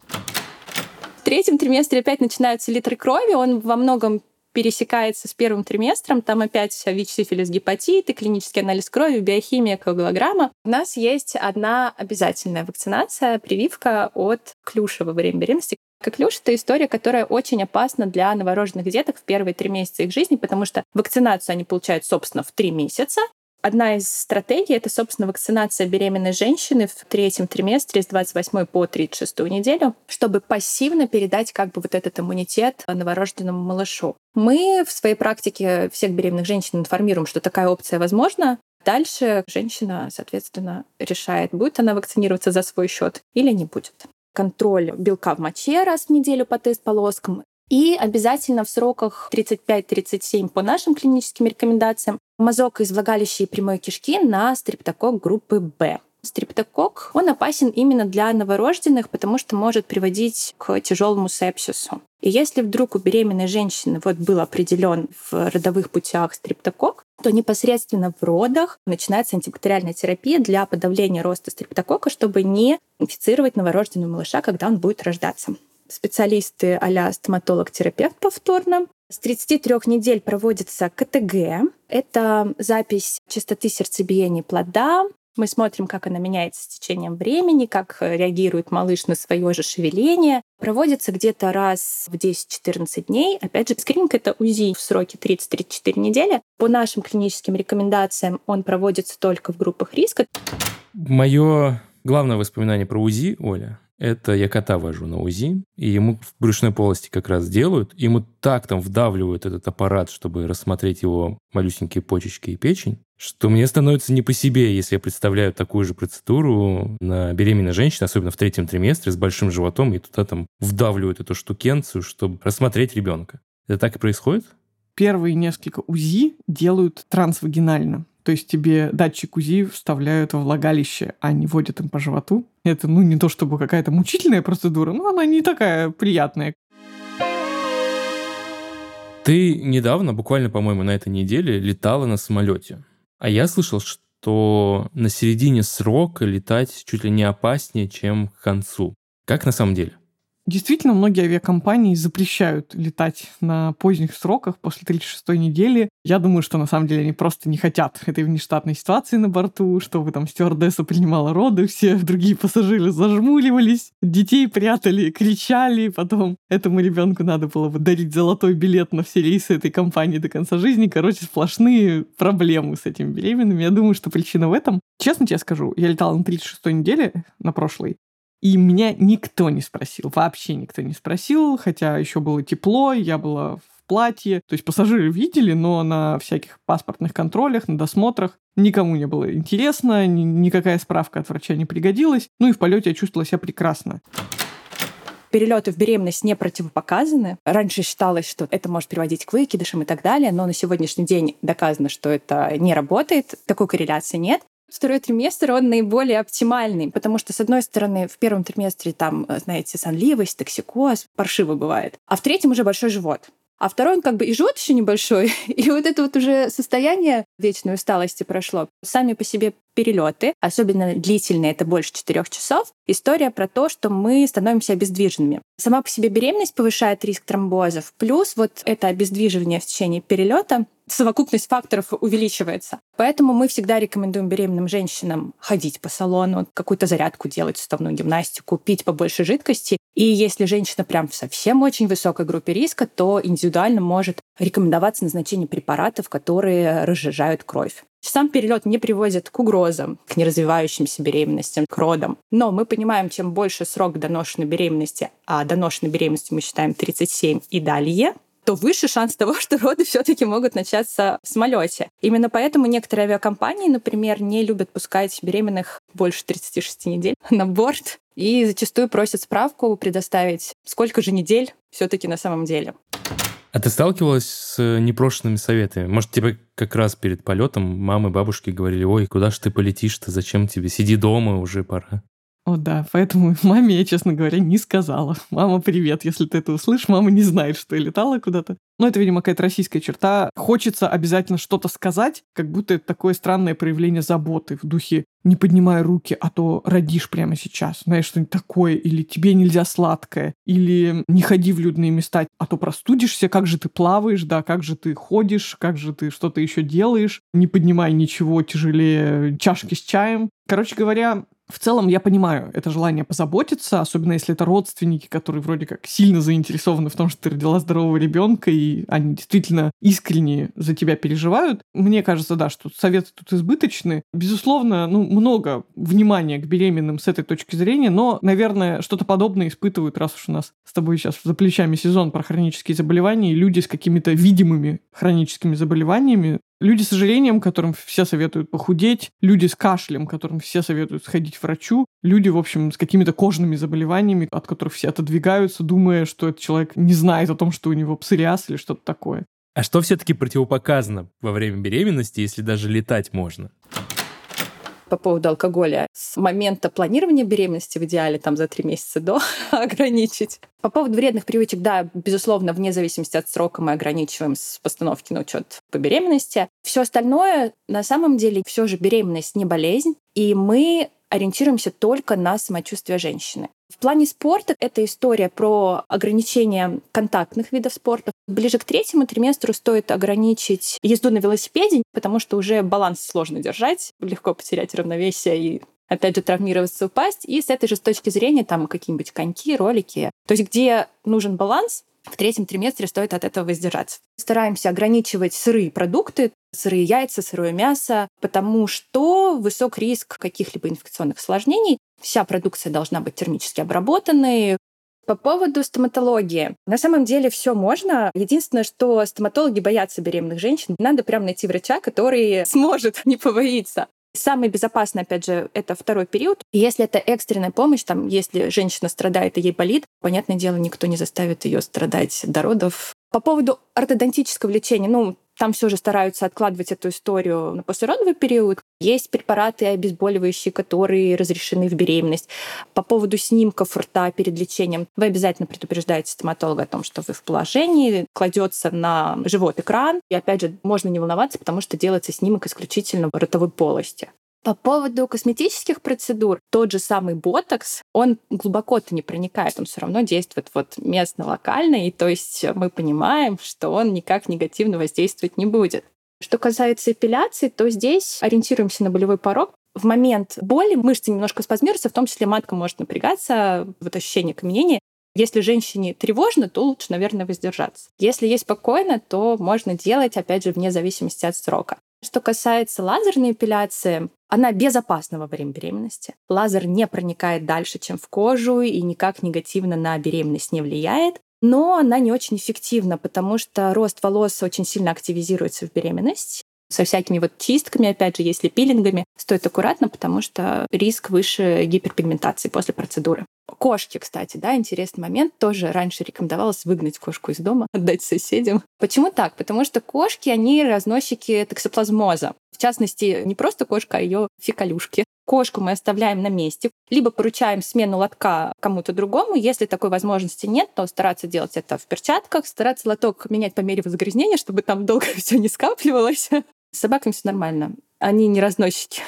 Третьем триместре опять начинаются литры крови, он во многом пересекается с первым триместром. Там опять ВИЧ, сифилис, гепатит, клинический анализ крови, биохимия, коагулограмма. У нас есть одна обязательная вакцинация, прививка от клюша во время беременности. Коклюш — это история, которая очень опасна для новорожденных деток в первые три месяца их жизни, потому что вакцинацию они получают, собственно, в три месяца, Одна из стратегий — это, собственно, вакцинация беременной женщины в третьем триместре с 28 по 36 неделю, чтобы пассивно передать как бы вот этот иммунитет новорожденному малышу. Мы в своей практике всех беременных женщин информируем, что такая опция возможна. Дальше женщина, соответственно, решает, будет она вакцинироваться за свой счет или не будет контроль белка в моче раз в неделю по тест-полоскам и обязательно в сроках 35-37 по нашим клиническим рекомендациям мазок из влагалища и прямой кишки на стрептокок группы Б. Стрептокок, он опасен именно для новорожденных, потому что может приводить к тяжелому сепсису. И если вдруг у беременной женщины вот был определен в родовых путях стрептокок, то непосредственно в родах начинается антибактериальная терапия для подавления роста стрептокока, чтобы не инфицировать новорожденного малыша, когда он будет рождаться специалисты а стоматолог-терапевт повторно. С 33 недель проводится КТГ. Это запись частоты сердцебиения плода, мы смотрим, как она меняется с течением времени, как реагирует малыш на свое же шевеление. Проводится где-то раз в 10-14 дней. Опять же, скрининг — это УЗИ в сроке 30-34 недели. По нашим клиническим рекомендациям он проводится только в группах риска. Мое главное воспоминание про УЗИ, Оля, это я кота вожу на УЗИ, и ему в брюшной полости как раз делают. Ему так там вдавливают этот аппарат, чтобы рассмотреть его малюсенькие почечки и печень, что мне становится не по себе, если я представляю такую же процедуру на беременной женщине, особенно в третьем триместре, с большим животом, и туда там вдавливают эту штукенцию, чтобы рассмотреть ребенка. Это так и происходит? Первые несколько УЗИ делают трансвагинально. То есть тебе датчик УЗИ вставляют во влагалище, а не водят им по животу. Это, ну, не то чтобы какая-то мучительная процедура, но она не такая приятная. Ты недавно, буквально, по-моему, на этой неделе летала на самолете. А я слышал, что на середине срока летать чуть ли не опаснее, чем к концу. Как на самом деле? Действительно, многие авиакомпании запрещают летать на поздних сроках после 36-й недели. Я думаю, что на самом деле они просто не хотят этой внештатной ситуации на борту, чтобы там стюардесса принимала роды, все другие пассажиры зажмуливались, детей прятали, кричали, потом этому ребенку надо было бы дарить золотой билет на все рейсы этой компании до конца жизни. Короче, сплошные проблемы с этими беременными. Я думаю, что причина в этом. Честно тебе скажу, я летала на 36-й неделе, на прошлой, и меня никто не спросил, вообще никто не спросил, хотя еще было тепло, я была в платье. То есть пассажиры видели, но на всяких паспортных контролях, на досмотрах никому не было интересно, ни, никакая справка от врача не пригодилась. Ну и в полете я чувствовала себя прекрасно перелеты в беременность не противопоказаны. Раньше считалось, что это может приводить к выкидышам и так далее, но на сегодняшний день доказано, что это не работает, такой корреляции нет второй триместр, он наиболее оптимальный, потому что, с одной стороны, в первом триместре там, э, знаете, сонливость, токсикоз, паршиво бывает, а в третьем уже большой живот. А второй, он как бы и живот еще небольшой, и вот это вот уже состояние вечной усталости прошло. Сами по себе перелеты, особенно длительные, это больше четырех часов, история про то, что мы становимся обездвиженными. Сама по себе беременность повышает риск тромбозов, плюс вот это обездвиживание в течение перелета совокупность факторов увеличивается. Поэтому мы всегда рекомендуем беременным женщинам ходить по салону, какую-то зарядку делать, суставную гимнастику, пить побольше жидкости. И если женщина прям в совсем очень высокой группе риска, то индивидуально может рекомендоваться назначение препаратов, которые разжижают кровь. Сам перелет не приводит к угрозам, к неразвивающимся беременностям, к родам. Но мы понимаем, чем больше срок доношенной беременности, а доношенной беременностью мы считаем 37 и далее, то выше шанс того, что роды все-таки могут начаться в самолете. Именно поэтому некоторые авиакомпании, например, не любят пускать беременных больше 36 недель на борт и зачастую просят справку предоставить, сколько же недель все-таки на самом деле. А ты сталкивалась с непрошенными советами? Может, тебе как раз перед полетом мамы, бабушки говорили, ой, куда же ты полетишь-то, зачем тебе, сиди дома, уже пора. О, да, поэтому маме я, честно говоря, не сказала. Мама, привет, если ты это услышишь, мама не знает, что я летала куда-то. Но это, видимо, какая-то российская черта. Хочется обязательно что-то сказать, как будто это такое странное проявление заботы в духе «не поднимай руки, а то родишь прямо сейчас». Знаешь, что-нибудь такое. Или «тебе нельзя сладкое». Или «не ходи в людные места, а то простудишься, как же ты плаваешь, да, как же ты ходишь, как же ты что-то еще делаешь. Не поднимай ничего тяжелее чашки с чаем». Короче говоря, в целом я понимаю это желание позаботиться, особенно если это родственники, которые вроде как сильно заинтересованы в том, что ты родила здорового ребенка, и они действительно искренне за тебя переживают. Мне кажется, да, что советы тут избыточны. Безусловно, ну, много внимания к беременным с этой точки зрения, но, наверное, что-то подобное испытывают, раз уж у нас с тобой сейчас за плечами сезон про хронические заболевания, и люди с какими-то видимыми хроническими заболеваниями Люди с ожирением, которым все советуют похудеть, люди с кашлем, которым все советуют сходить к врачу, люди, в общем, с какими-то кожными заболеваниями, от которых все отодвигаются, думая, что этот человек не знает о том, что у него псориаз или что-то такое. А что все-таки противопоказано во время беременности, если даже летать можно? По поводу алкоголя. С момента планирования беременности в идеале там за три месяца до ограничить. По поводу вредных привычек, да, безусловно, вне зависимости от срока мы ограничиваем с постановки на учет по беременности. Все остальное, на самом деле, все же беременность не болезнь, и мы ориентируемся только на самочувствие женщины. В плане спорта это история про ограничение контактных видов спорта. Ближе к третьему триместру стоит ограничить езду на велосипеде, потому что уже баланс сложно держать, легко потерять равновесие и опять же, травмироваться, упасть. И с этой же точки зрения там какие-нибудь коньки, ролики. То есть где нужен баланс, в третьем триместре стоит от этого воздержаться. Стараемся ограничивать сырые продукты, сырые яйца, сырое мясо, потому что высок риск каких-либо инфекционных осложнений. Вся продукция должна быть термически обработанной, по поводу стоматологии. На самом деле все можно. Единственное, что стоматологи боятся беременных женщин. Надо прям найти врача, который сможет не побоиться. Самый безопасный, опять же, это второй период. Если это экстренная помощь, там, если женщина страдает и ей болит, понятное дело, никто не заставит ее страдать до родов. По поводу ортодонтического лечения, ну, там все же стараются откладывать эту историю на послеродовый период. Есть препараты обезболивающие, которые разрешены в беременность. По поводу снимков рта перед лечением вы обязательно предупреждаете стоматолога о том, что вы в положении, кладется на живот экран. И опять же, можно не волноваться, потому что делается снимок исключительно в ротовой полости. По поводу косметических процедур, тот же самый ботокс, он глубоко-то не проникает, он все равно действует вот местно, локально, и то есть мы понимаем, что он никак негативно воздействовать не будет. Что касается эпиляции, то здесь ориентируемся на болевой порог. В момент боли мышцы немножко спазмируются, в том числе матка может напрягаться, вот ощущение каменения. Если женщине тревожно, то лучше, наверное, воздержаться. Если ей спокойно, то можно делать, опять же, вне зависимости от срока. Что касается лазерной эпиляции, она безопасна во время беременности. Лазер не проникает дальше, чем в кожу и никак негативно на беременность не влияет. Но она не очень эффективна, потому что рост волос очень сильно активизируется в беременность со всякими вот чистками, опять же, если пилингами, стоит аккуратно, потому что риск выше гиперпигментации после процедуры. Кошки, кстати, да, интересный момент. Тоже раньше рекомендовалось выгнать кошку из дома, отдать соседям. Почему так? Потому что кошки, они разносчики токсоплазмоза. В частности, не просто кошка, а ее фекалюшки. Кошку мы оставляем на месте, либо поручаем смену лотка кому-то другому. Если такой возможности нет, то стараться делать это в перчатках, стараться лоток менять по мере загрязнения, чтобы там долго все не скапливалось. С собаками все нормально. Они не разносчики.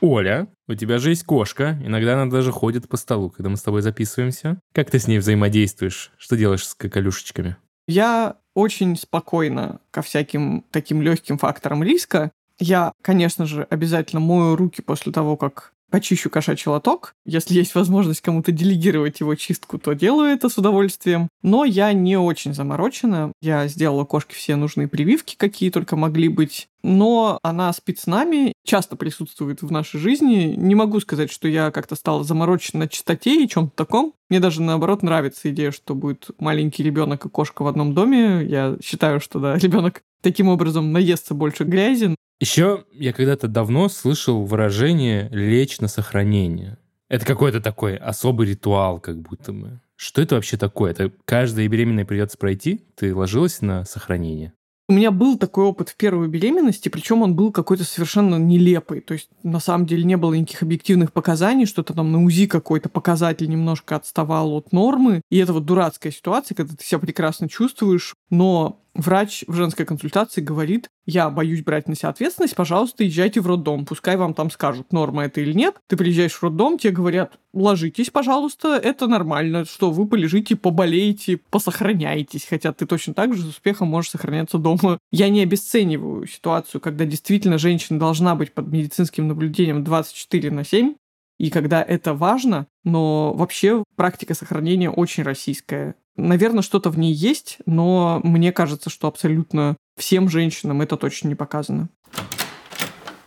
Оля, у тебя же есть кошка. Иногда она даже ходит по столу, когда мы с тобой записываемся. Как ты с ней взаимодействуешь? Что делаешь с коколюшечками? Я очень спокойно ко всяким таким легким факторам риска. Я, конечно же, обязательно мою руки после того, как почищу кошачий лоток. Если есть возможность кому-то делегировать его чистку, то делаю это с удовольствием. Но я не очень заморочена. Я сделала кошке все нужные прививки, какие только могли быть. Но она спит с нами, часто присутствует в нашей жизни. Не могу сказать, что я как-то стала заморочена на чистоте и чем-то таком. Мне даже наоборот нравится идея, что будет маленький ребенок и кошка в одном доме. Я считаю, что да, ребенок таким образом наестся больше грязи. Еще я когда-то давно слышал выражение «лечь на сохранение». Это какой-то такой особый ритуал, как будто бы. Что это вообще такое? Это каждой беременной придется пройти? Ты ложилась на сохранение? У меня был такой опыт в первой беременности, причем он был какой-то совершенно нелепый. То есть, на самом деле, не было никаких объективных показаний, что-то там на УЗИ какой-то показатель немножко отставал от нормы. И это вот дурацкая ситуация, когда ты себя прекрасно чувствуешь, но врач в женской консультации говорит, я боюсь брать на себя ответственность, пожалуйста, езжайте в роддом, пускай вам там скажут, норма это или нет. Ты приезжаешь в роддом, тебе говорят, ложитесь, пожалуйста, это нормально, что вы полежите, поболеете, посохраняетесь, хотя ты точно так же с успехом можешь сохраняться дома. Я не обесцениваю ситуацию, когда действительно женщина должна быть под медицинским наблюдением 24 на 7, и когда это важно, но вообще практика сохранения очень российская. Наверное, что-то в ней есть, но мне кажется, что абсолютно всем женщинам это точно не показано.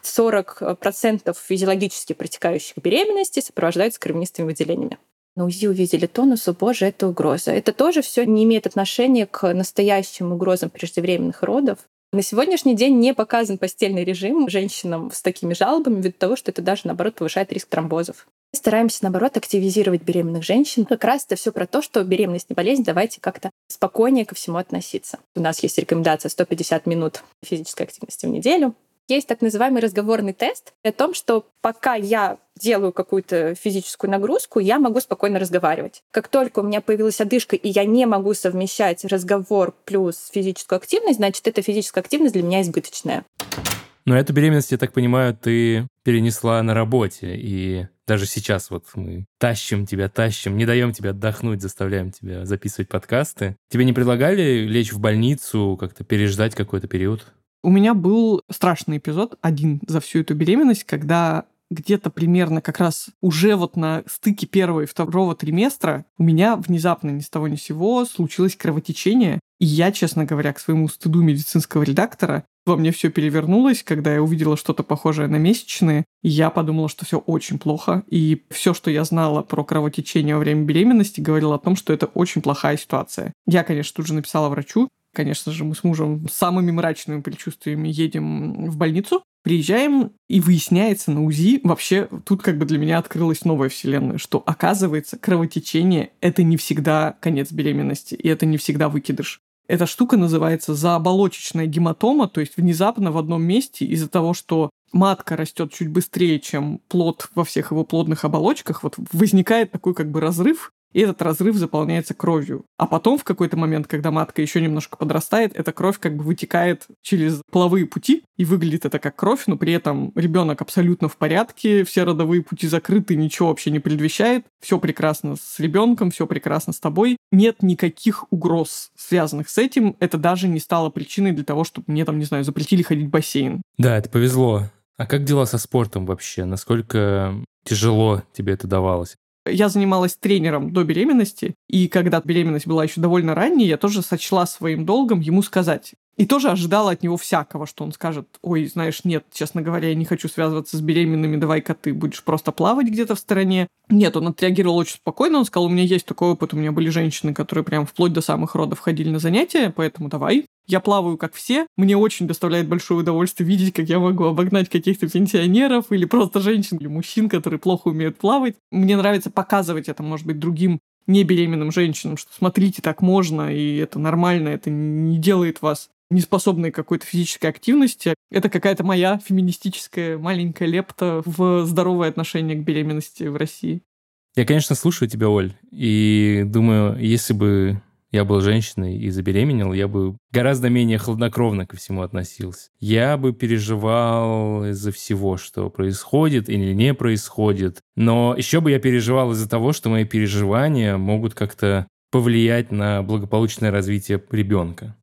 40% физиологически протекающих беременности сопровождаются кровянистыми выделениями. На УЗИ увидели тонусу, боже, это угроза. Это тоже все не имеет отношения к настоящим угрозам преждевременных родов. На сегодняшний день не показан постельный режим женщинам с такими жалобами ввиду того, что это даже, наоборот, повышает риск тромбозов. Стараемся, наоборот, активизировать беременных женщин. Как раз это все про то, что беременность не болезнь, давайте как-то спокойнее ко всему относиться. У нас есть рекомендация 150 минут физической активности в неделю. Есть так называемый разговорный тест о том, что пока я делаю какую-то физическую нагрузку, я могу спокойно разговаривать. Как только у меня появилась одышка, и я не могу совмещать разговор плюс физическую активность, значит, эта физическая активность для меня избыточная. Но эту беременность, я так понимаю, ты перенесла на работе, и даже сейчас вот мы тащим тебя, тащим, не даем тебе отдохнуть, заставляем тебя записывать подкасты. Тебе не предлагали лечь в больницу, как-то переждать какой-то период? У меня был страшный эпизод, один за всю эту беременность, когда где-то примерно как раз уже вот на стыке первого и второго триместра у меня внезапно ни с того ни с сего случилось кровотечение. И я, честно говоря, к своему стыду медицинского редактора во мне все перевернулось, когда я увидела что-то похожее на месячные. Я подумала, что все очень плохо. И все, что я знала про кровотечение во время беременности, говорило о том, что это очень плохая ситуация. Я, конечно, тут же написала врачу. Конечно же, мы с мужем с самыми мрачными предчувствиями едем в больницу. Приезжаем, и выясняется на УЗИ, вообще тут как бы для меня открылась новая вселенная, что оказывается кровотечение — это не всегда конец беременности, и это не всегда выкидыш. Эта штука называется заоболочечная гематома, то есть внезапно в одном месте из-за того, что матка растет чуть быстрее, чем плод во всех его плодных оболочках, вот возникает такой как бы разрыв, и этот разрыв заполняется кровью. А потом в какой-то момент, когда матка еще немножко подрастает, эта кровь как бы вытекает через половые пути, и выглядит это как кровь, но при этом ребенок абсолютно в порядке, все родовые пути закрыты, ничего вообще не предвещает, все прекрасно с ребенком, все прекрасно с тобой, нет никаких угроз, связанных с этим, это даже не стало причиной для того, чтобы мне там, не знаю, запретили ходить в бассейн. Да, это повезло. А как дела со спортом вообще? Насколько тяжело тебе это давалось? Я занималась тренером до беременности, и когда беременность была еще довольно ранней, я тоже сочла своим долгом ему сказать. И тоже ожидала от него всякого, что он скажет, ой, знаешь, нет, честно говоря, я не хочу связываться с беременными, давай-ка ты будешь просто плавать где-то в стороне. Нет, он отреагировал очень спокойно, он сказал, у меня есть такой опыт, у меня были женщины, которые прям вплоть до самых родов ходили на занятия, поэтому давай. Я плаваю, как все. Мне очень доставляет большое удовольствие видеть, как я могу обогнать каких-то пенсионеров или просто женщин или мужчин, которые плохо умеют плавать. Мне нравится показывать это, может быть, другим не беременным женщинам, что смотрите, так можно, и это нормально, это не делает вас неспособной какой-то физической активности. Это какая-то моя феминистическая маленькая лепта в здоровое отношение к беременности в России. Я, конечно, слушаю тебя, Оль, и думаю, если бы я был женщиной и забеременел, я бы гораздо менее хладнокровно ко всему относился. Я бы переживал из-за всего, что происходит или не происходит. Но еще бы я переживал из-за того, что мои переживания могут как-то повлиять на благополучное развитие ребенка.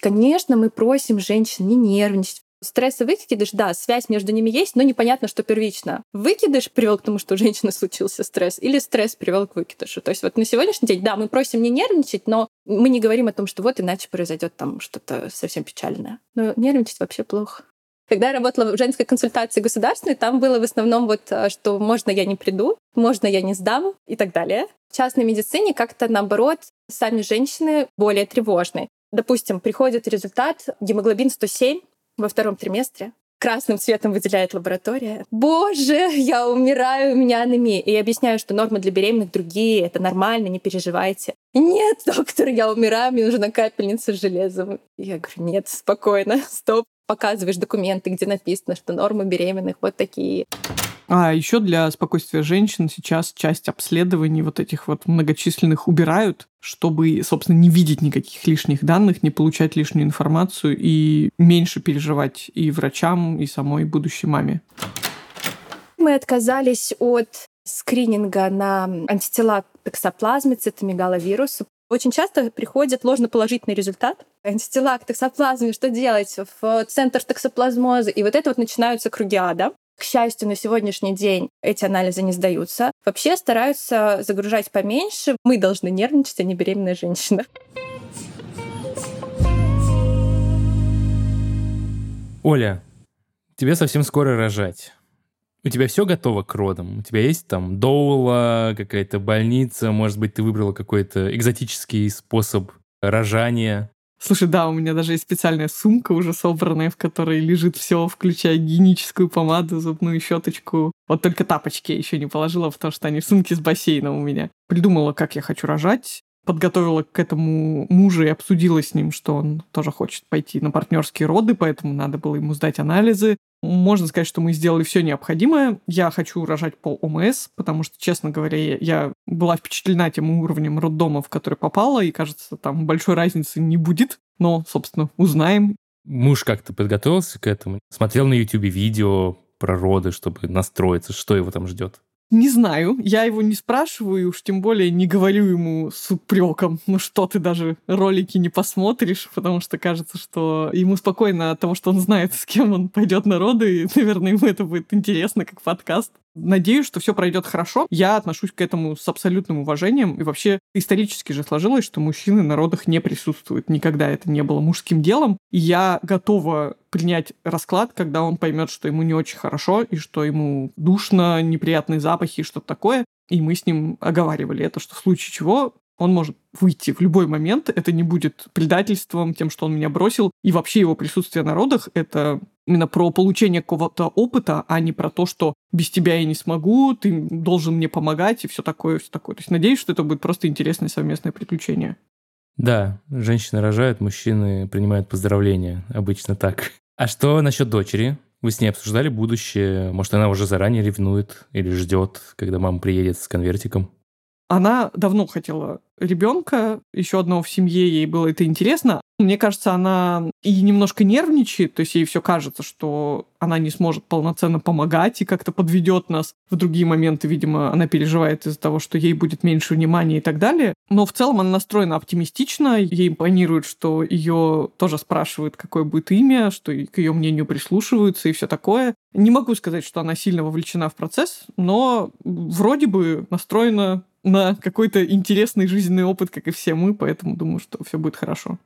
Конечно, мы просим женщин не нервничать. Стресс и выкидыш, да, связь между ними есть, но непонятно, что первично. Выкидыш привел к тому, что у женщины случился стресс, или стресс привел к выкидышу. То есть вот на сегодняшний день, да, мы просим не нервничать, но мы не говорим о том, что вот иначе произойдет там что-то совсем печальное. Но нервничать вообще плохо. Когда я работала в женской консультации государственной, там было в основном вот, э, что можно я не приду, можно я не сдам и так далее. В частной медицине как-то наоборот сами женщины более тревожны. Допустим, приходит результат гемоглобин 107 во втором триместре, красным цветом выделяет лаборатория. Боже, я умираю, у меня анемия. И я объясняю, что нормы для беременных другие, это нормально, не переживайте. Нет, доктор, я умираю, мне нужна капельница с железом. Я говорю, нет, спокойно, стоп. Показываешь документы, где написано, что нормы беременных вот такие. А еще для спокойствия женщин сейчас часть обследований вот этих вот многочисленных убирают, чтобы, собственно, не видеть никаких лишних данных, не получать лишнюю информацию и меньше переживать и врачам, и самой будущей маме. Мы отказались от скрининга на антитела к токсоплазме, цитомегаловирусу. Очень часто приходит ложноположительный результат. Антитела к токсоплазме, что делать? В центр токсоплазмоза. И вот это вот начинаются круги ада. К счастью, на сегодняшний день эти анализы не сдаются. Вообще стараются загружать поменьше. Мы должны нервничать, а не беременная женщина. Оля, тебе совсем скоро рожать. У тебя все готово к родам? У тебя есть там доула, какая-то больница, может быть, ты выбрала какой-то экзотический способ рожания? Слушай, да, у меня даже есть специальная сумка уже собранная, в которой лежит все, включая гигиеническую помаду, зубную щеточку. Вот только тапочки я еще не положила, потому что они в сумке с бассейном у меня. Придумала, как я хочу рожать подготовила к этому мужа и обсудила с ним, что он тоже хочет пойти на партнерские роды, поэтому надо было ему сдать анализы. Можно сказать, что мы сделали все необходимое. Я хочу рожать по ОМС, потому что, честно говоря, я была впечатлена тем уровнем роддома, в который попала, и, кажется, там большой разницы не будет. Но, собственно, узнаем. Муж как-то подготовился к этому? Смотрел на YouTube видео про роды, чтобы настроиться, что его там ждет? Не знаю, я его не спрашиваю, уж тем более не говорю ему с упреком, ну что ты даже ролики не посмотришь, потому что кажется, что ему спокойно от того, что он знает, с кем он пойдет на роды, и, наверное, ему это будет интересно, как подкаст. Надеюсь, что все пройдет хорошо. Я отношусь к этому с абсолютным уважением. И вообще исторически же сложилось, что мужчины на родах не присутствуют. Никогда это не было мужским делом. И я готова принять расклад, когда он поймет, что ему не очень хорошо, и что ему душно, неприятные запахи и что-то такое. И мы с ним оговаривали это, что в случае чего он может выйти в любой момент, это не будет предательством, тем, что он меня бросил. И вообще его присутствие на родах — это именно про получение какого-то опыта, а не про то, что без тебя я не смогу, ты должен мне помогать и все такое, все такое. То есть надеюсь, что это будет просто интересное совместное приключение. Да, женщины рожают, мужчины принимают поздравления. Обычно так. А что насчет дочери? Вы с ней обсуждали будущее? Может, она уже заранее ревнует или ждет, когда мама приедет с конвертиком? Она давно хотела ребенка, еще одного в семье, ей было это интересно. Мне кажется, она и немножко нервничает, то есть ей все кажется, что она не сможет полноценно помогать и как-то подведет нас. В другие моменты, видимо, она переживает из-за того, что ей будет меньше внимания и так далее. Но в целом она настроена оптимистично, ей импонирует, что ее тоже спрашивают, какое будет имя, что к ее мнению прислушиваются и все такое. Не могу сказать, что она сильно вовлечена в процесс, но вроде бы настроена на какой-то интересный жизненный опыт, как и все мы, поэтому думаю, что все будет хорошо.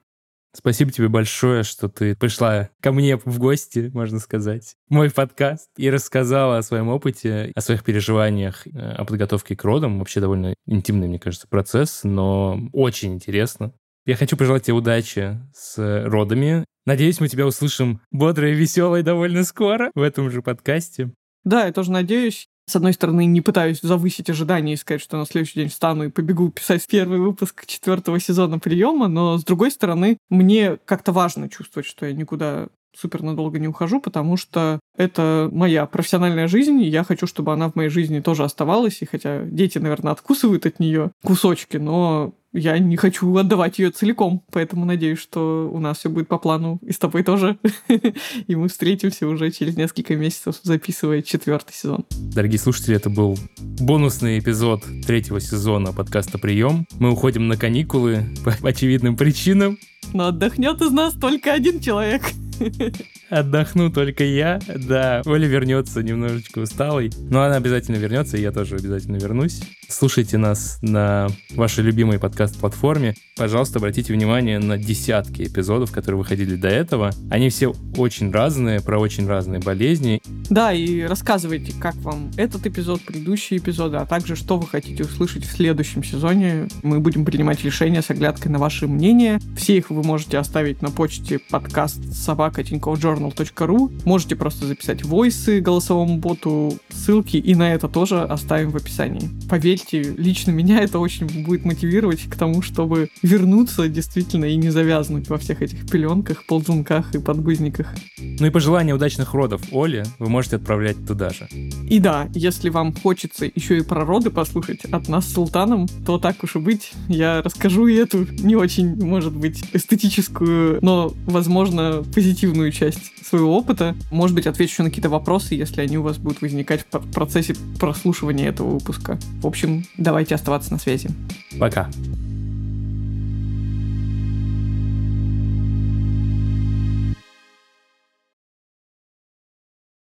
Спасибо тебе большое, что ты пришла ко мне в гости, можно сказать, мой подкаст и рассказала о своем опыте, о своих переживаниях, э, о подготовке к родам. Вообще довольно интимный, мне кажется, процесс, но очень интересно. Я хочу пожелать тебе удачи с родами. Надеюсь, мы тебя услышим бодрой и веселой довольно скоро в этом же подкасте. Да, я тоже надеюсь. С одной стороны, не пытаюсь завысить ожидания и сказать, что на следующий день встану и побегу писать первый выпуск четвертого сезона приема, но с другой стороны, мне как-то важно чувствовать, что я никуда супер надолго не ухожу, потому что это моя профессиональная жизнь, и я хочу, чтобы она в моей жизни тоже оставалась, и хотя дети, наверное, откусывают от нее кусочки, но я не хочу отдавать ее целиком, поэтому надеюсь, что у нас все будет по плану и с тобой тоже. И мы встретимся уже через несколько месяцев, записывая четвертый сезон. Дорогие слушатели, это был бонусный эпизод третьего сезона подкаста «Прием». Мы уходим на каникулы по очевидным причинам. Но отдохнет из нас только один человек. Отдохну только я. Да, Оля вернется немножечко усталой. Но она обязательно вернется, и я тоже обязательно вернусь. Слушайте нас на вашей любимой подкаст-платформе. Пожалуйста, обратите внимание на десятки эпизодов, которые выходили до этого. Они все очень разные, про очень разные болезни. Да, и рассказывайте, как вам этот эпизод, предыдущие эпизоды, а также что вы хотите услышать в следующем сезоне. Мы будем принимать решения с оглядкой на ваши мнения. Все их вы можете оставить на почте подкаст собака journal.ru. Можете просто записать войсы голосовому боту, ссылки, и на это тоже оставим в описании. Поверьте, лично меня это очень будет мотивировать к тому, чтобы вернуться действительно и не завязнуть во всех этих пеленках, ползунках и подгузниках. Ну и пожелания удачных родов Оле вы можете отправлять туда же. И да, если вам хочется еще и про роды послушать от нас с Султаном, то так уж и быть, я расскажу и эту не очень, может быть, эстетическую, но, возможно, позитивную часть своего опыта. Может быть, отвечу на какие-то вопросы, если они у вас будут возникать в процессе прослушивания этого выпуска. В общем, давайте оставаться на связи. Пока.